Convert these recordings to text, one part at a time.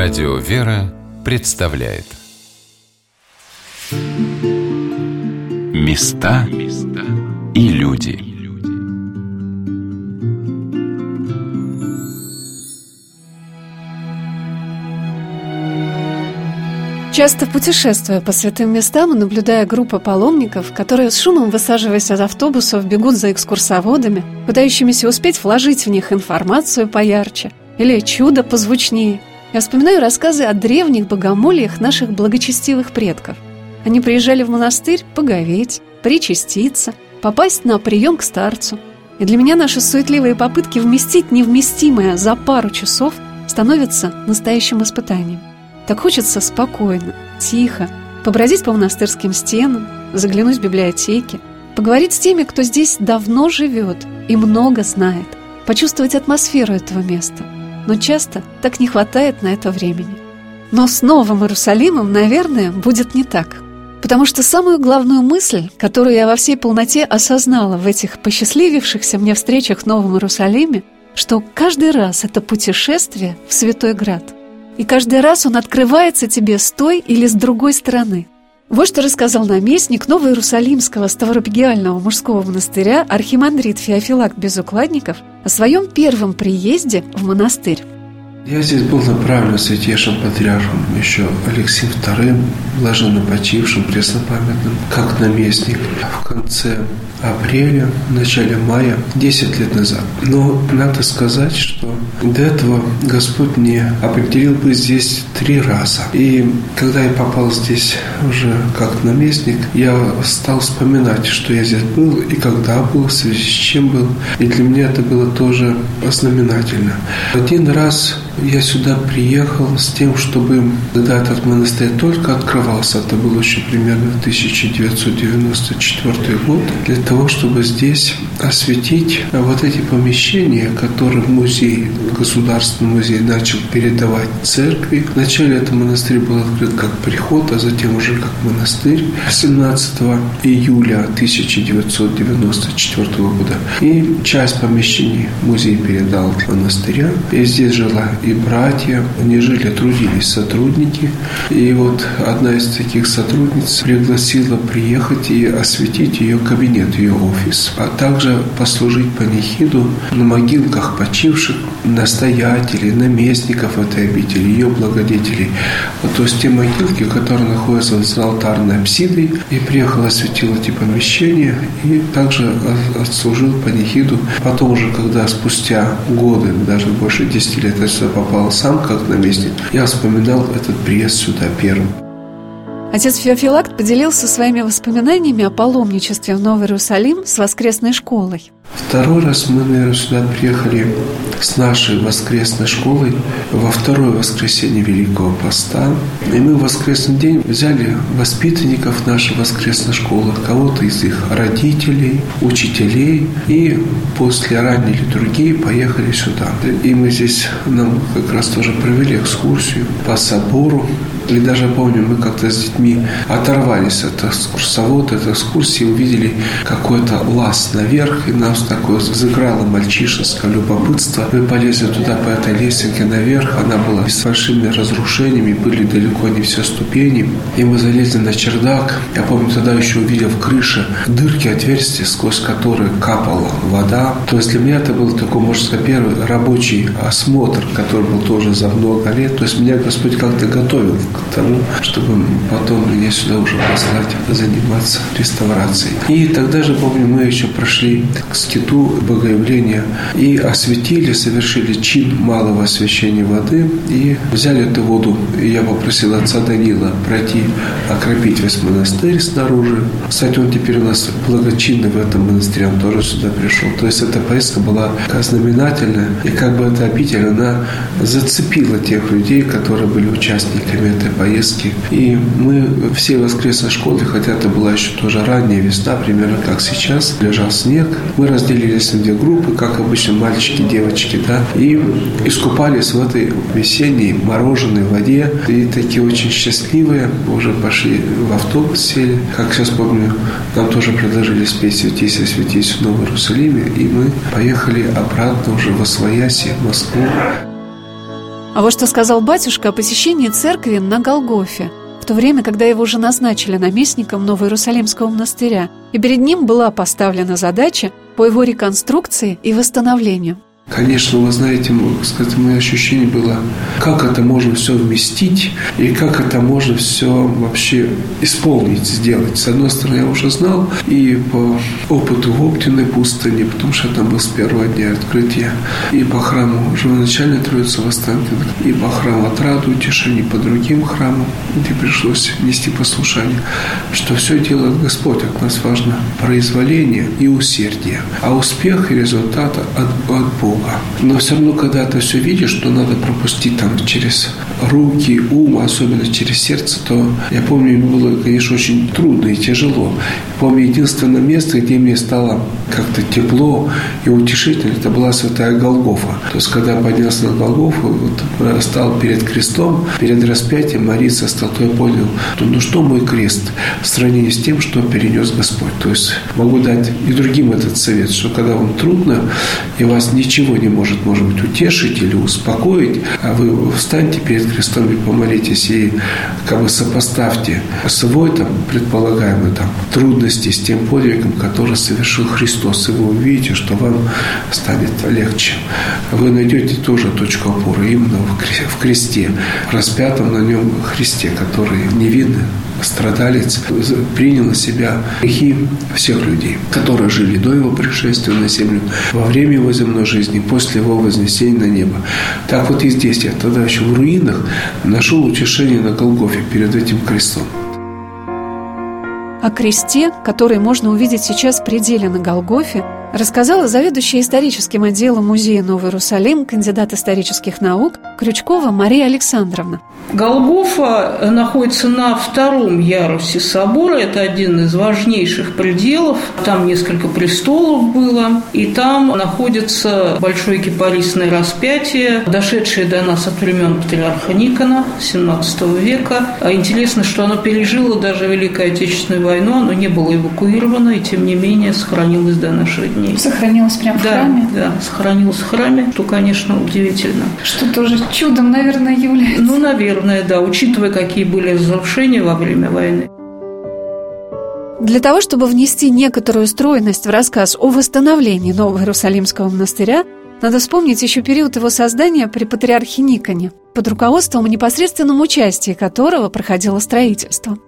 Радио «Вера» представляет. Места и люди. Часто путешествуя по святым местам и наблюдая группы паломников, которые с шумом высаживаясь из автобусов бегут за экскурсоводами, пытающимися успеть вложить в них информацию поярче или чудо позвучнее, я вспоминаю рассказы о древних богомольях наших благочестивых предков. Они приезжали в монастырь поговеть, причаститься, попасть на прием к старцу. И для меня наши суетливые попытки вместить невместимое за пару часов становятся настоящим испытанием. Так хочется спокойно, тихо, побродить по монастырским стенам, заглянуть в библиотеки, поговорить с теми, кто здесь давно живет и много знает, почувствовать атмосферу этого места. Но часто так не хватает на это времени. Но с Новым Иерусалимом, наверное, будет не так. Потому что самую главную мысль, которую я во всей полноте осознала в этих посчастливившихся мне встречах в Новом Иерусалиме, что каждый раз это путешествие в Святой Град – и каждый раз он открывается тебе с той или с другой стороны. Вот что рассказал наместник Новоиерусалимского Ставропигиального мужского монастыря архимандрит Феофилакт Безукладников о своем первом приезде в монастырь. Я здесь был направлен святейшим патриархом еще Алексеем II, блаженно почившим, преснопамятным, как наместник в конце апреля, в начале мая, 10 лет назад. Но надо сказать, что до этого Господь мне определил бы здесь три раза. И когда я попал здесь уже как наместник, я стал вспоминать, что я здесь был и когда был, в связи с чем был. И для меня это было тоже знаменательно. Один раз я сюда приехал с тем, чтобы, когда этот монастырь только открывался, это был еще примерно 1994 год, для того, чтобы здесь осветить вот эти помещения, которые музей, государственный музей начал передавать церкви. Вначале этот монастырь был открыт как приход, а затем уже как монастырь 17 июля 1994 года. И часть помещений музей передал монастыря. И здесь жила и братья, они жили, трудились сотрудники. И вот одна из таких сотрудниц пригласила приехать и осветить ее кабинет, ее офис, а также послужить панихиду на могилках почивших настоятелей, наместников этой обители, ее благодетелей. То есть те могилки, которые находятся за алтарной апсидой, и приехал, осветил эти помещения и также отслужил панихиду. Потом уже, когда спустя годы, даже больше 10 лет сюда попал сам как наместник, я вспоминал этот приезд сюда первым. Отец Феофилакт поделился своими воспоминаниями о паломничестве в Новый Иерусалим с воскресной школой. Второй раз мы, наверное, сюда приехали с нашей воскресной школой во второе воскресенье Великого Поста. И мы в воскресный день взяли воспитанников нашей воскресной школы, кого-то из их родителей, учителей, и после ранней литургии поехали сюда. И мы здесь нам как раз тоже провели экскурсию по собору. И даже помню, мы как-то с детьми оторвались от экскурсовода, от экскурсии, увидели какой-то лаз наверх, и нас такое взыграло мальчишеское любопытство. Мы полезли туда по этой лесенке наверх, она была с большими разрушениями, были далеко не все ступени. И мы залезли на чердак. Я помню, тогда еще увидел в крыше дырки, отверстия, сквозь которые капала вода. То есть для меня это был такой, можно сказать, первый рабочий осмотр, который был тоже за много лет. То есть меня Господь как-то готовил к тому, чтобы потом меня сюда уже послать заниматься реставрацией. И тогда же, помню, мы еще прошли к скиту богоявления и осветили, совершили чин малого освящения воды и взяли эту воду. И я попросил отца Данила пройти, окропить весь монастырь снаружи. Кстати, он теперь у нас благочинный в этом монастыре, он тоже сюда пришел. То есть эта поездка была знаменательная, и как бы эта обитель, она зацепила тех людей, которые были участниками этой поездки. И мы все воскресной школы, хотя это была еще тоже ранняя весна, примерно как сейчас, лежал снег, мы разделились на две группы, как обычно мальчики, девочки, да, и искупались в этой весенней мороженой воде. И такие очень счастливые уже пошли в автобус, сели. Как сейчас помню, нам тоже предложили спеть «Светись, светись» в Новом Иерусалиме, и мы поехали обратно уже в Освояси, в Москву. А вот что сказал батюшка о посещении церкви на Голгофе, в то время, когда его уже назначили наместником Новоиерусалимского монастыря, и перед ним была поставлена задача по его реконструкции и восстановлению. Конечно, вы знаете, сказать, мое ощущение было, как это можно все вместить и как это можно все вообще исполнить, сделать. С одной стороны, я уже знал и по опыту в Оптиной пустыне, потому что там был с первого дня открытия, и по храму живоначальной Троицы Восстанкина, и по храму Отраду, Утешения, по другим храмам, где пришлось нести послушание, что все делает Господь. От нас важно произволение и усердие, а успех и результат от, от Бога. Бога. Но все равно, когда ты все видишь, что надо пропустить там через руки, ум, особенно через сердце, то я помню, было, конечно, очень трудно и тяжело. Помню, единственное место, где мне стало как-то тепло и утешительно, это была святая Голгофа. То есть, когда поднялся на Голгофу, вот, стал перед крестом, перед распятием молиться стал, то я понял, что ну что мой крест в сравнении с тем, что перенес Господь. То есть, могу дать и другим этот совет, что когда вам трудно, и вас ничего не может, может быть, утешить или успокоить, а вы встаньте перед крестом и помолитесь, и как бы сопоставьте свой там, предполагаемый там, трудности с тем подвигом, который совершил Христос, и вы увидите, что вам станет легче. Вы найдете тоже точку опоры именно в кресте, распятом на нем Христе, который невидный страдалец, принял на себя грехи всех людей, которые жили до его пришествия на землю, во время его земной жизни, после его вознесения на небо. Так вот и здесь я тогда еще в руинах нашел утешение на Голгофе перед этим крестом. О кресте, который можно увидеть сейчас в пределе на Голгофе, рассказала заведующая историческим отделом Музея Новый Иерусалим, кандидат исторических наук Крючкова Мария Александровна. Голгофа находится на втором ярусе собора. Это один из важнейших пределов. Там несколько престолов было. И там находится большое кипарисное распятие, дошедшее до нас от времен патриарха Никона 17 века. А интересно, что оно пережило даже Великую Отечественную войну. Оно не было эвакуировано, и тем не менее сохранилось до наших дней. Сохранилось прямо в да, храме? Да, сохранилось в храме, что, конечно, удивительно. Что тоже чудом, наверное, является. Ну, наверное, да, учитывая, какие были разрушения во время войны. Для того, чтобы внести некоторую стройность в рассказ о восстановлении Нового Иерусалимского монастыря, надо вспомнить еще период его создания при патриархе Никоне, под руководством и непосредственном участии которого проходило строительство.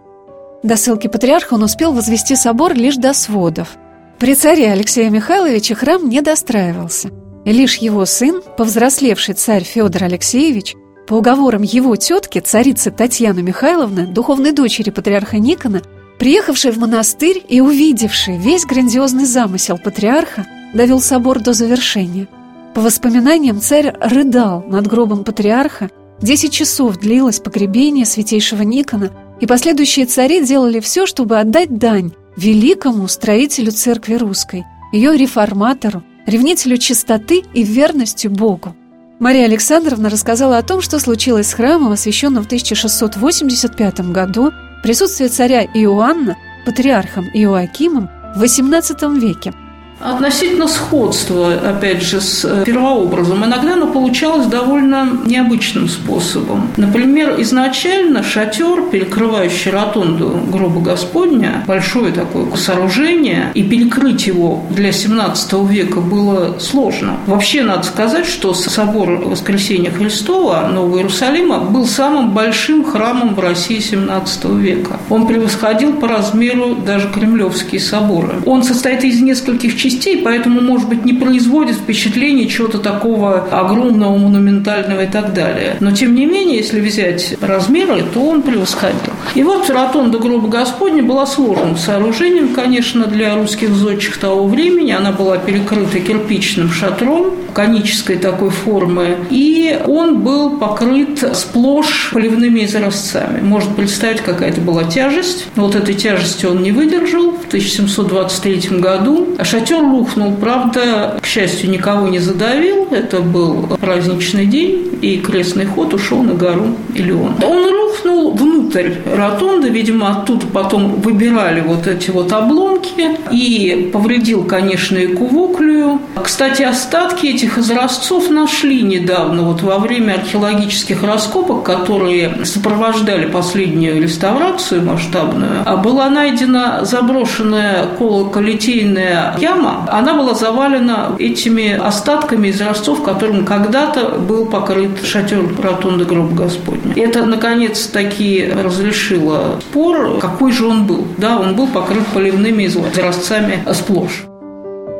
До ссылки патриарха он успел возвести собор лишь до сводов. При царе Алексея Михайловича храм не достраивался – Лишь его сын, повзрослевший царь Федор Алексеевич, по уговорам его тетки, царицы Татьяны Михайловны, духовной дочери патриарха Никона, приехавший в монастырь и увидевший весь грандиозный замысел патриарха, довел собор до завершения. По воспоминаниям, царь рыдал над гробом патриарха, десять часов длилось погребение святейшего Никона, и последующие цари делали все, чтобы отдать дань великому строителю церкви русской, ее реформатору, ревнителю чистоты и верности Богу. Мария Александровна рассказала о том, что случилось с храмом, освященным в 1685 году в присутствии царя Иоанна, патриархом Иоакимом в XVIII веке – Относительно сходства, опять же, с э, первообразом, иногда оно получалось довольно необычным способом. Например, изначально шатер, перекрывающий ротонду гроба Господня, большое такое сооружение, и перекрыть его для 17 века было сложно. Вообще, надо сказать, что собор Воскресения Христова Нового Иерусалима был самым большим храмом в России 17 века. Он превосходил по размеру даже кремлевские соборы. Он состоит из нескольких частей частей, поэтому, может быть, не производит впечатление чего-то такого огромного, монументального и так далее. Но, тем не менее, если взять размеры, то он превосходил. И вот ротонда гроба Господня была сложным сооружением, конечно, для русских зодчих того времени. Она была перекрыта кирпичным шатром конической такой формы, и он был покрыт сплошь поливными изразцами. Можно представить, какая это была тяжесть. Вот этой тяжести он не выдержал в 1723 году. Шатер рухнул. Правда, к счастью, никого не задавил. Это был праздничный день, и крестный ход ушел на гору Илион. Он рухнул внутрь ротонды. Видимо, оттуда потом выбирали вот эти вот обломки и повредил, конечно, и Кувуклию. Кстати, остатки этих изразцов нашли недавно, вот во время археологических раскопок, которые сопровождали последнюю реставрацию масштабную, а была найдена заброшенная колоколитейная яма. Она была завалена этими остатками изразцов, которым когда-то был покрыт шатер ротунды гроба Господня. Это, наконец-таки, разрешило спор, какой же он был. Да, он был покрыт поливными изразцами сплошь.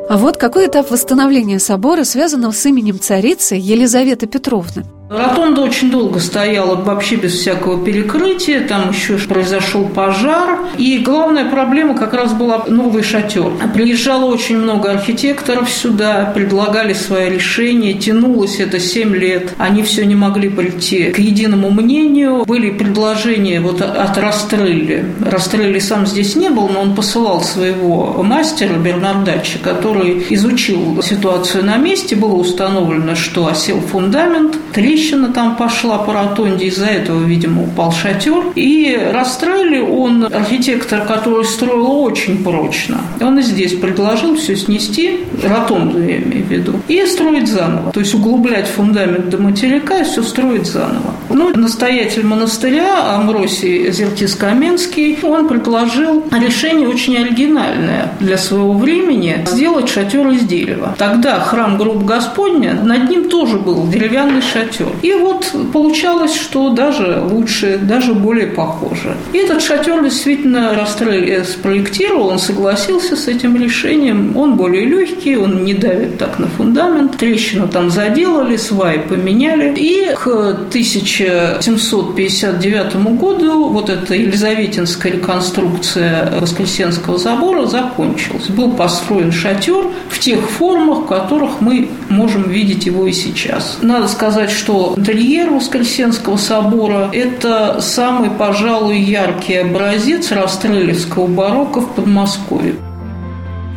А вот какой этап восстановления собора связан с именем царицы Елизаветы Петровны – Ротонда очень долго стояла вообще без всякого перекрытия, там еще произошел пожар. И главная проблема как раз была новый шатер. Приезжало очень много архитекторов сюда, предлагали свои решения, тянулось это 7 лет. Они все не могли прийти к единому мнению. Были предложения вот от Растрелли. Растрелли сам здесь не был, но он посылал своего мастера Бернардача, который изучил ситуацию на месте. Было установлено, что осел фундамент, трещина трещина там пошла по ротонде, из-за этого, видимо, упал шатер. И расстроили он, архитектор, который строил очень прочно, он и здесь предложил все снести, ротонду я имею в виду, и строить заново. То есть углублять фундамент до материка и все строить заново. Ну, настоятель монастыря Амросий Зертис-Каменский, он предложил решение очень оригинальное для своего времени – сделать шатер из дерева. Тогда храм Гроб Господня, над ним тоже был деревянный шатер. И вот получалось, что даже лучше, даже более похоже. И этот шатер действительно Растрель спроектировал, он согласился с этим решением. Он более легкий, он не давит так на фундамент. Трещину там заделали, сваи поменяли. И к 1759 году вот эта елизаветинская реконструкция Воскресенского собора закончилась. Был построен шатер в тех формах, в которых мы можем видеть его и сейчас. Надо сказать, что интерьер Воскресенского собора – это самый, пожалуй, яркий образец расстрелевского барокко в Подмосковье.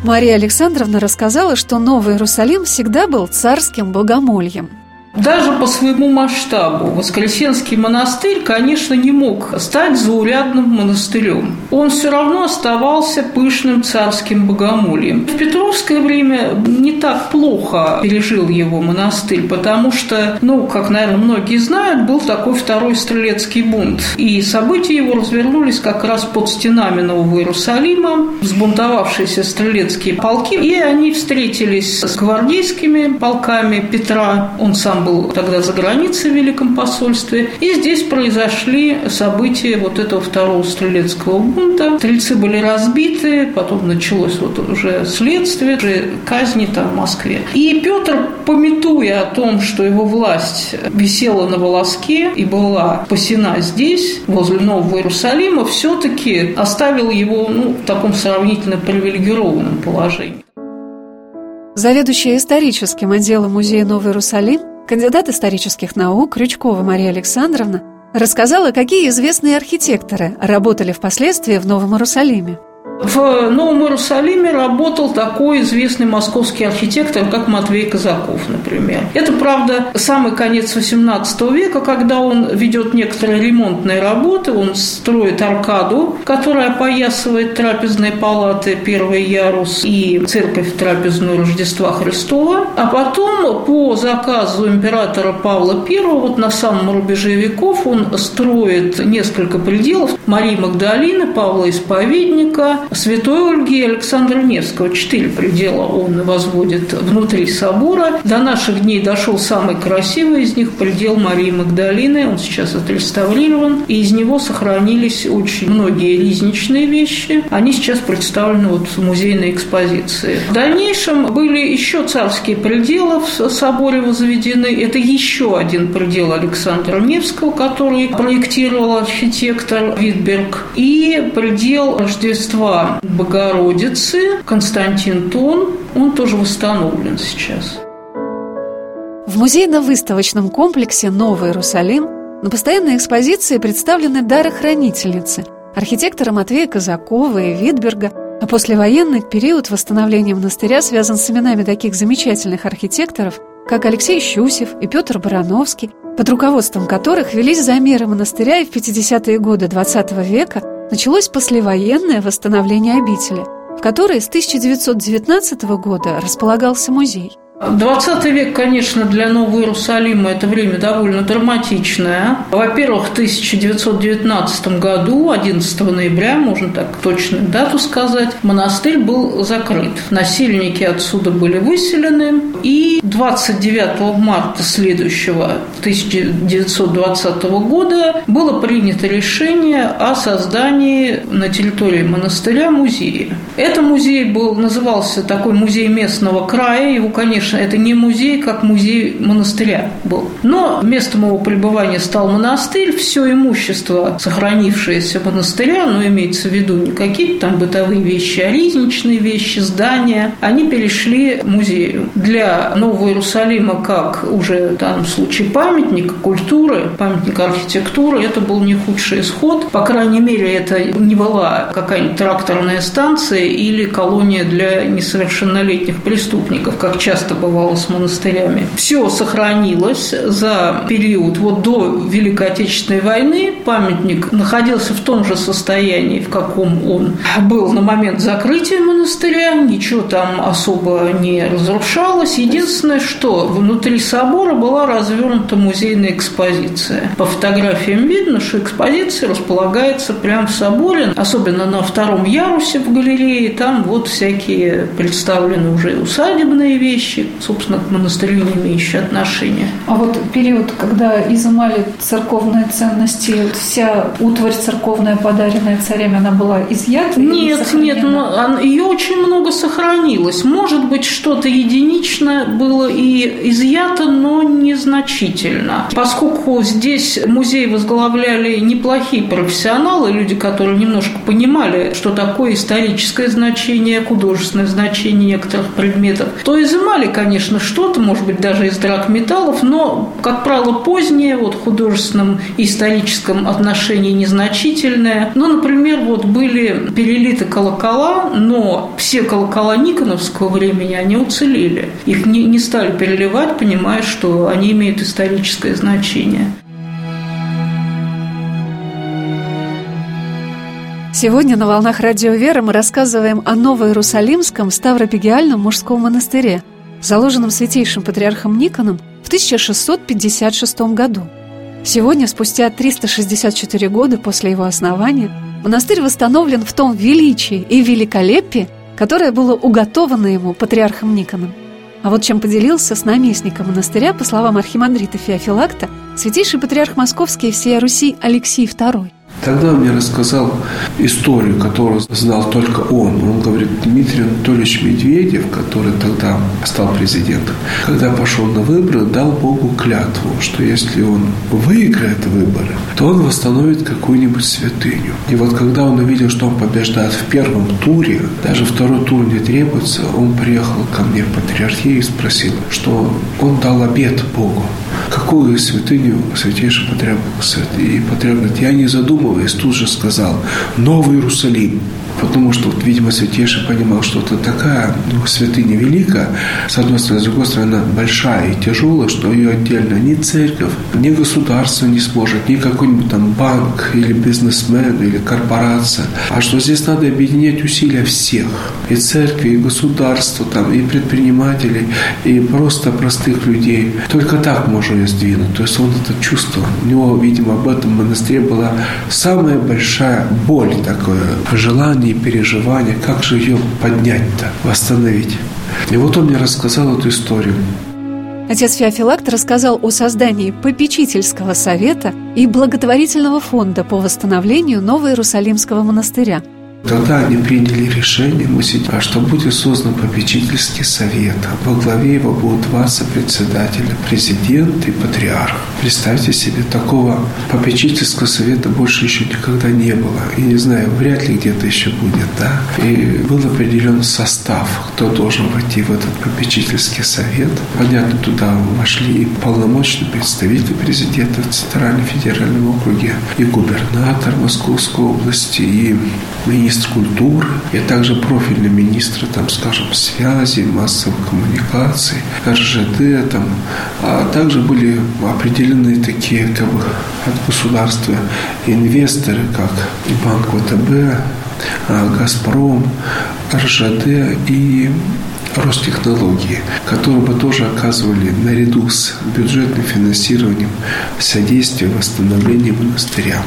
Мария Александровна рассказала, что Новый Иерусалим всегда был царским богомольем – даже по своему масштабу Воскресенский монастырь, конечно, не мог стать заурядным монастырем. Он все равно оставался пышным царским богомольем. В Петровское время не так плохо пережил его монастырь, потому что, ну, как, наверное, многие знают, был такой второй стрелецкий бунт. И события его развернулись как раз под стенами Нового Иерусалима, взбунтовавшиеся стрелецкие полки, и они встретились с гвардейскими полками Петра. Он сам был тогда за границей в Великом посольстве. И здесь произошли события вот этого второго стрелецкого бунта. Стрельцы были разбиты, потом началось вот уже следствие, уже казни там в Москве. И Петр, пометуя о том, что его власть висела на волоске и была посена здесь, возле Нового Иерусалима, все-таки оставил его ну, в таком сравнительно привилегированном положении. Заведующая историческим отделом музея Новый Иерусалим Кандидат исторических наук Крючкова Мария Александровна рассказала, какие известные архитекторы работали впоследствии в Новом Иерусалиме. В Новом Иерусалиме работал такой известный московский архитектор, как Матвей Казаков, например. Это, правда, самый конец XVIII века, когда он ведет некоторые ремонтные работы, он строит аркаду, которая опоясывает трапезные палаты, первый ярус и церковь трапезную Рождества Христова. А потом по заказу императора Павла I, вот на самом рубеже веков, он строит несколько пределов Марии Магдалины, Павла Исповедника, Святой Ольги и Александра Невского. Четыре предела он возводит внутри собора. До наших дней дошел самый красивый из них предел Марии Магдалины. Он сейчас отреставрирован. И из него сохранились очень многие ризничные вещи. Они сейчас представлены вот в музейной экспозиции. В дальнейшем были еще царские пределы в соборе возведены. Это еще один предел Александра Невского, который проектировал архитектор Витберг. И предел Рождества Богородицы, Константин Тон, он тоже восстановлен сейчас. В музейно-выставочном комплексе «Новый Иерусалим» на постоянной экспозиции представлены дарохранительницы архитектора Матвея Казакова и Витберга, а послевоенный период восстановления монастыря связан с именами таких замечательных архитекторов, как Алексей Щусев и Петр Барановский, под руководством которых велись замеры монастыря и в 50-е годы XX века началось послевоенное восстановление обители. в которой с 1919 года располагался музей – 20 век, конечно, для Нового Иерусалима это время довольно драматичное. Во-первых, в 1919 году, 11 ноября, можно так точную дату сказать, монастырь был закрыт. Насильники отсюда были выселены. И 29 марта следующего, 1920 года, было принято решение о создании на территории монастыря музея. Это музей был, назывался такой музей местного края. Его, конечно, конечно, это не музей, как музей монастыря был. Но местом его пребывания стал монастырь. Все имущество, сохранившееся монастыря, ну, имеется в виду не какие-то там бытовые вещи, а ризничные вещи, здания, они перешли музею. Для Нового Иерусалима, как уже в данном случае памятник культуры, памятник архитектуры, это был не худший исход. По крайней мере, это не была какая-нибудь тракторная станция или колония для несовершеннолетних преступников, как часто бывало с монастырями. Все сохранилось за период вот до Великой Отечественной войны. Памятник находился в том же состоянии, в каком он был на момент закрытия монастыря. Ничего там особо не разрушалось. Единственное, что внутри собора была развернута музейная экспозиция. По фотографиям видно, что экспозиция располагается прямо в соборе, особенно на втором ярусе в галерее. Там вот всякие представлены уже усадебные вещи, собственно, к монастырю не имеющие отношения. А вот период, когда изымали церковные ценности, вся утварь церковная, подаренная царями, она была изъята? Нет, нет, но ее очень много сохранилось. Может быть, что-то единичное было и изъято, но незначительно. Поскольку здесь музей возглавляли неплохие профессионалы, люди, которые немножко понимали, что такое историческое значение, художественное значение некоторых предметов, то изымали конечно, что-то, может быть, даже из драгметаллов, но, как правило, позднее, вот в художественном и историческом отношении незначительное. Ну, например, вот были перелиты колокола, но все колокола Никоновского времени, они уцелели. Их не, не стали переливать, понимая, что они имеют историческое значение. Сегодня на «Волнах Радио Вера» мы рассказываем о Новоиерусалимском Ставропигиальном мужском монастыре – заложенном святейшим патриархом Никоном в 1656 году. Сегодня, спустя 364 года после его основания, монастырь восстановлен в том величии и великолепии, которое было уготовано ему патриархом Никоном. А вот чем поделился с наместником монастыря, по словам архимандрита Феофилакта, святейший патриарх Московский и всея Руси Алексей II – Тогда он мне рассказал историю, которую знал только он. Он говорит, Дмитрий Анатольевич Медведев, который тогда стал президентом, когда пошел на выборы, дал Богу клятву, что если он выиграет выборы, то он восстановит какую-нибудь святыню. И вот когда он увидел, что он побеждает в первом туре, даже второй тур не требуется, он приехал ко мне в патриархию и спросил, что он дал обет Богу. Какую святыню святейший патриарх? И говорит, я не задумываюсь задумываясь, тут же сказал «Новый Иерусалим». Потому что, вот, видимо, Святейший понимал, что это такая ну, святыня великая, с одной стороны, с другой стороны, она большая и тяжелая, что ее отдельно ни церковь, ни государство не сможет, ни какой-нибудь там банк или бизнесмен или корпорация, а что здесь надо объединять усилия всех, и церкви, и государства, там, и предпринимателей, и просто простых людей. Только так можно ее сдвинуть. То есть он это чувствовал. У него, видимо, об этом монастыре была самая большая боль такое, желание и переживания, как же ее поднять-то, восстановить. И вот он мне рассказал эту историю. Отец Феофилакт рассказал о создании попечительского совета и благотворительного фонда по восстановлению Новоиерусалимского монастыря – Тогда они приняли решение, а что будет создан попечительский совет. Во главе его будут два сопредседателя, президент и патриарх. Представьте себе, такого попечительского совета больше еще никогда не было. И не знаю, вряд ли где-то еще будет, да. И был определен состав, кто должен войти в этот попечительский совет. Понятно, туда вошли и полномочный представитель президента в Центральном федеральном округе, и губернатор Московской области, и министр министр культуры и также профильный министр, там, скажем, связи, массовых коммуникаций, РЖД, там, а также были определены такие как бы, от государства инвесторы, как Банк ВТБ, а, Газпром, РЖД и Ростехнологии, которые бы тоже оказывали наряду с бюджетным финансированием содействие восстановлению монастыря.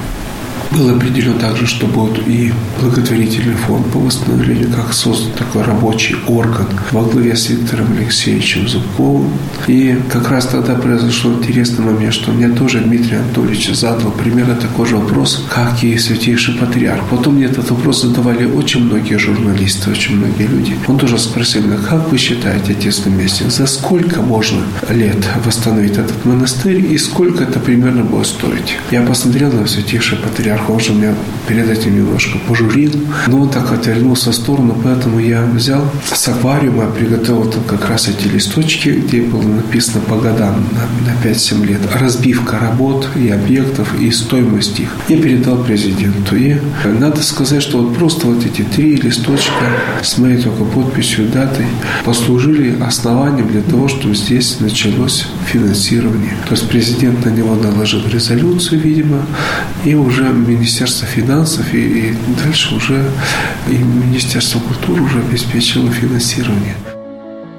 Было определено также, что будет и благотворительный фонд по восстановлению, как создан такой рабочий орган во главе с Виктором Алексеевичем Зубковым. И как раз тогда произошел интересный момент, что мне тоже Дмитрий Анатольевич задал примерно такой же вопрос, как и святейший патриарх. Потом мне этот вопрос задавали очень многие журналисты, очень многие люди. Он тоже спросил меня, как вы считаете, отец наместник, за сколько можно лет восстановить этот монастырь и сколько это примерно будет стоить? Я посмотрел на святейший патриарх Архонж меня перед этим немножко пожурил, но он так отвернулся в сторону, поэтому я взял с аквариума, приготовил там как раз эти листочки, где было написано по годам на, на 5-7 лет, разбивка работ и объектов и стоимость их. Я передал президенту. И надо сказать, что вот просто вот эти три листочка с моей только подписью, датой послужили основанием для того, чтобы здесь началось финансирование. То есть президент на него наложил резолюцию, видимо, и уже Министерство финансов и, и дальше уже и Министерство культуры уже обеспечило финансирование.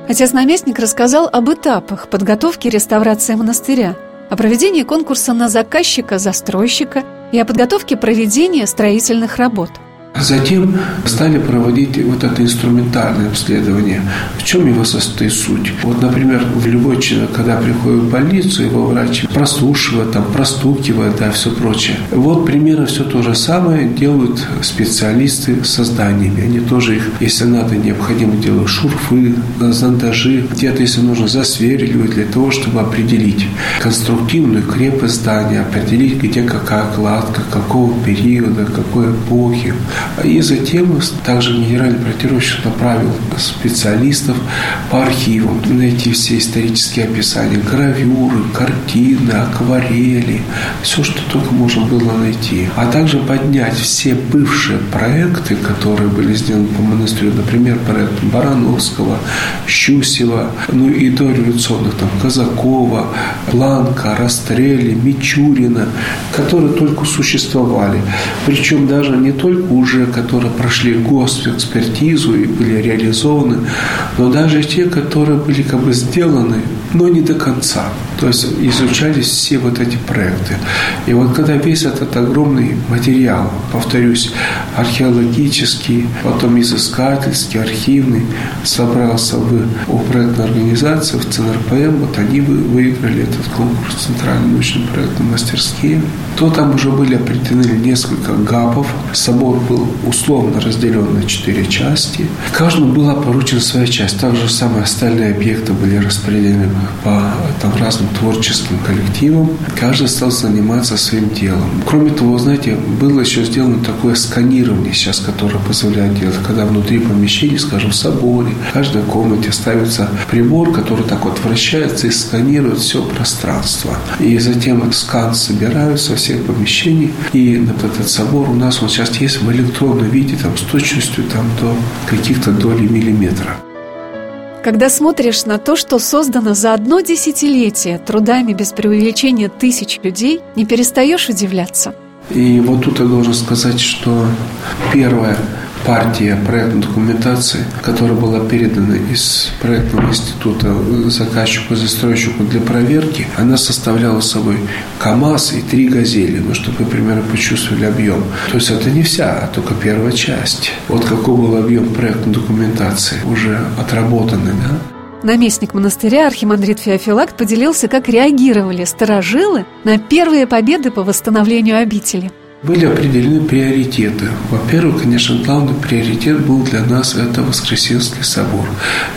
Отец-наместник рассказал об этапах подготовки реставрации монастыря, о проведении конкурса на заказчика-застройщика и о подготовке проведения строительных работ – Затем стали проводить вот это инструментальное обследование. В чем его состоит суть? Вот, например, в любой человек, когда приходит в больницу, его врач прослушивает, там, простукивает, да, все прочее. Вот примерно все то же самое делают специалисты со зданиями. Они тоже их, если надо, необходимо делают шурфы, зондажи, где-то, если нужно, засверливают для того, чтобы определить конструктивную крепость здания, определить, где какая кладка, какого периода, какой эпохи. И затем также генеральный проектировщик направил специалистов по архивам найти все исторические описания, гравюры, картины, акварели, все, что только можно было найти. А также поднять все бывшие проекты, которые были сделаны по монастырю, например, проект Барановского, Щусева, ну и до революционных, там, Казакова, Бланка, Растрелли, Мичурина, которые только существовали. Причем даже не только уже уже, которые прошли госэкспертизу и были реализованы, но даже те, которые были как бы сделаны, но не до конца. То есть изучались все вот эти проекты. И вот когда весь этот огромный материал, повторюсь, археологический, потом изыскательский, архивный, собрался в у проектной организации, в ЦНРПМ, вот они выиграли этот конкурс Центральные научные проектные мастерские, то там уже были определены несколько ГАПов. Собор был условно разделен на четыре части. Каждому была поручена своя часть. Так же самое остальные объекты были распределены по там, разным творческим коллективом. Каждый стал заниматься своим делом. Кроме того, знаете, было еще сделано такое сканирование сейчас, которое позволяет делать, когда внутри помещения, скажем, в соборе, в каждой комнате ставится прибор, который так вот вращается и сканирует все пространство. И затем скан собирают со всех помещений. И этот собор у нас он сейчас есть в электронном виде, там, с точностью там, до каких-то долей миллиметра. Когда смотришь на то, что создано за одно десятилетие трудами без преувеличения тысяч людей, не перестаешь удивляться. И вот тут я должен сказать, что первое партия проектной документации, которая была передана из проектного института заказчику, застройщику для проверки, она составляла собой КАМАЗ и три «Газели», ну, чтобы вы примерно почувствовали объем. То есть это не вся, а только первая часть. Вот какой был объем проектной документации, уже отработанный, да? Наместник монастыря архимандрит Феофилакт поделился, как реагировали старожилы на первые победы по восстановлению обители – были определены приоритеты. Во-первых, конечно, главный приоритет был для нас это Воскресенский собор.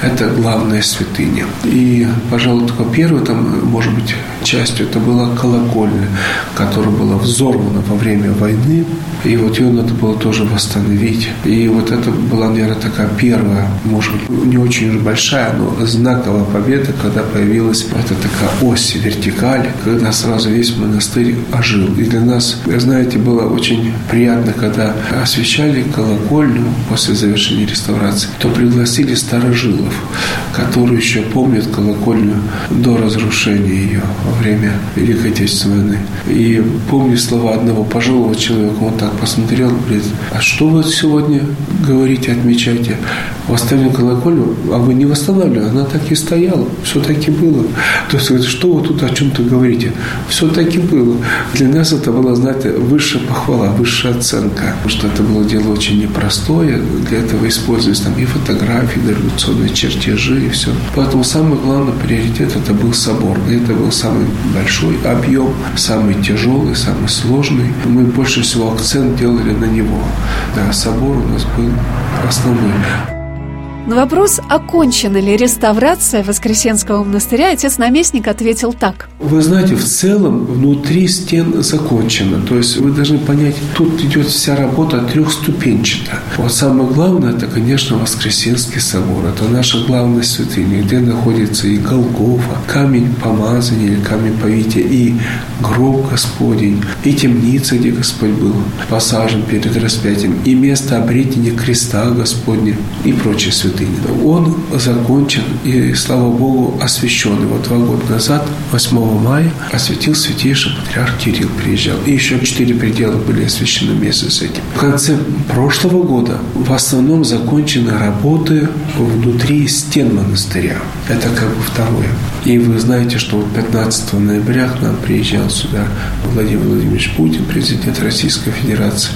Это главная святыня. И, пожалуй, только первой, там, может быть, частью это была колокольня, которая была взорвана во время войны. И вот ее надо было тоже восстановить. И вот это была, наверное, такая первая, может быть, не очень большая, но знаковая победа, когда появилась эта такая ось, вертикаль, когда сразу весь монастырь ожил. И для нас, знаете, был было очень приятно, когда освещали колокольню после завершения реставрации, то пригласили старожилов, которые еще помнят колокольню до разрушения ее во время Великой Отечественной войны. И помню слова одного пожилого человека, он так посмотрел, говорит, а что вы сегодня говорите, отмечаете? Восстановили колокольню, а вы не восстанавливали, она так и стояла, все таки было. То есть, что вы тут о чем-то говорите? Все таки было. Для нас это была, знаете, высшая похвала, высшая оценка, потому что это было дело очень непростое, для этого использовались там и фотографии, и дореволюционные чертежи, и все. Поэтому самый главный приоритет это был собор. И это был самый большой объем, самый тяжелый, самый сложный. Мы больше всего акцент делали на него. Да, собор у нас был основной. На вопрос, окончена ли реставрация Воскресенского монастыря, отец-наместник ответил так. Вы знаете, в целом внутри стен закончено. То есть вы должны понять, тут идет вся работа трехступенчата. Вот самое главное, это, конечно, Воскресенский собор. Это наша главная святыня, где находится и Голгофа, камень помазания камень повития, и гроб Господень, и темница, где Господь был посажен перед распятием, и место обретения креста Господня, и прочие святыни святыни. Он закончен и, слава Богу, освящен. И вот два года назад, 8 мая, осветил святейший патриарх Кирилл приезжал. И еще четыре предела были освящены вместе с этим. В конце прошлого года в основном закончены работы внутри стен монастыря. Это как бы второе. И вы знаете, что вот 15 ноября к нам приезжал сюда Владимир Владимирович Путин, президент Российской Федерации,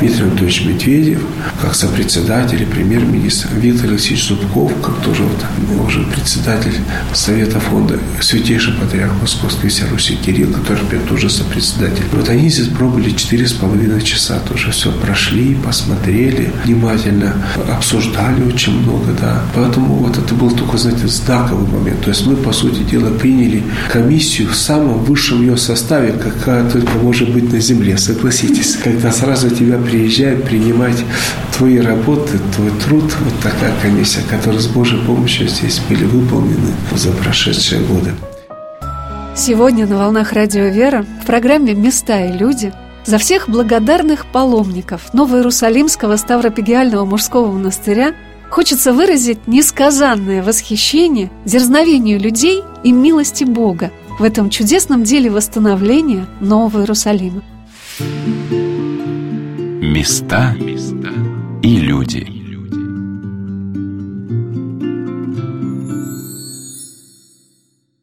Дмитрий Анатольевич Медведев, как сопредседатель и премьер-министр, Виктор Алексеевич Зубков, как тоже вот уже председатель Совета фонда, святейший патриарх Московской вся Руси Кирилл, который тоже сопредседатель. Вот они здесь пробыли четыре с половиной часа, тоже все прошли, посмотрели внимательно, обсуждали очень много, да. Поэтому вот это был только, знаете, знаковый момент. То есть мы, по сути дела, приняли комиссию в самом высшем ее составе, какая только может быть на земле, согласитесь. Когда сразу тебя приезжают принимать твои работы, твой труд, вот такая комиссия, которая с Божьей помощью здесь были выполнены за прошедшие годы. Сегодня на «Волнах Радио Вера» в программе «Места и люди» за всех благодарных паломников Новоиерусалимского Ставропегиального мужского монастыря хочется выразить несказанное восхищение дерзновению людей и милости Бога в этом чудесном деле восстановления Нового Иерусалима. Места и люди.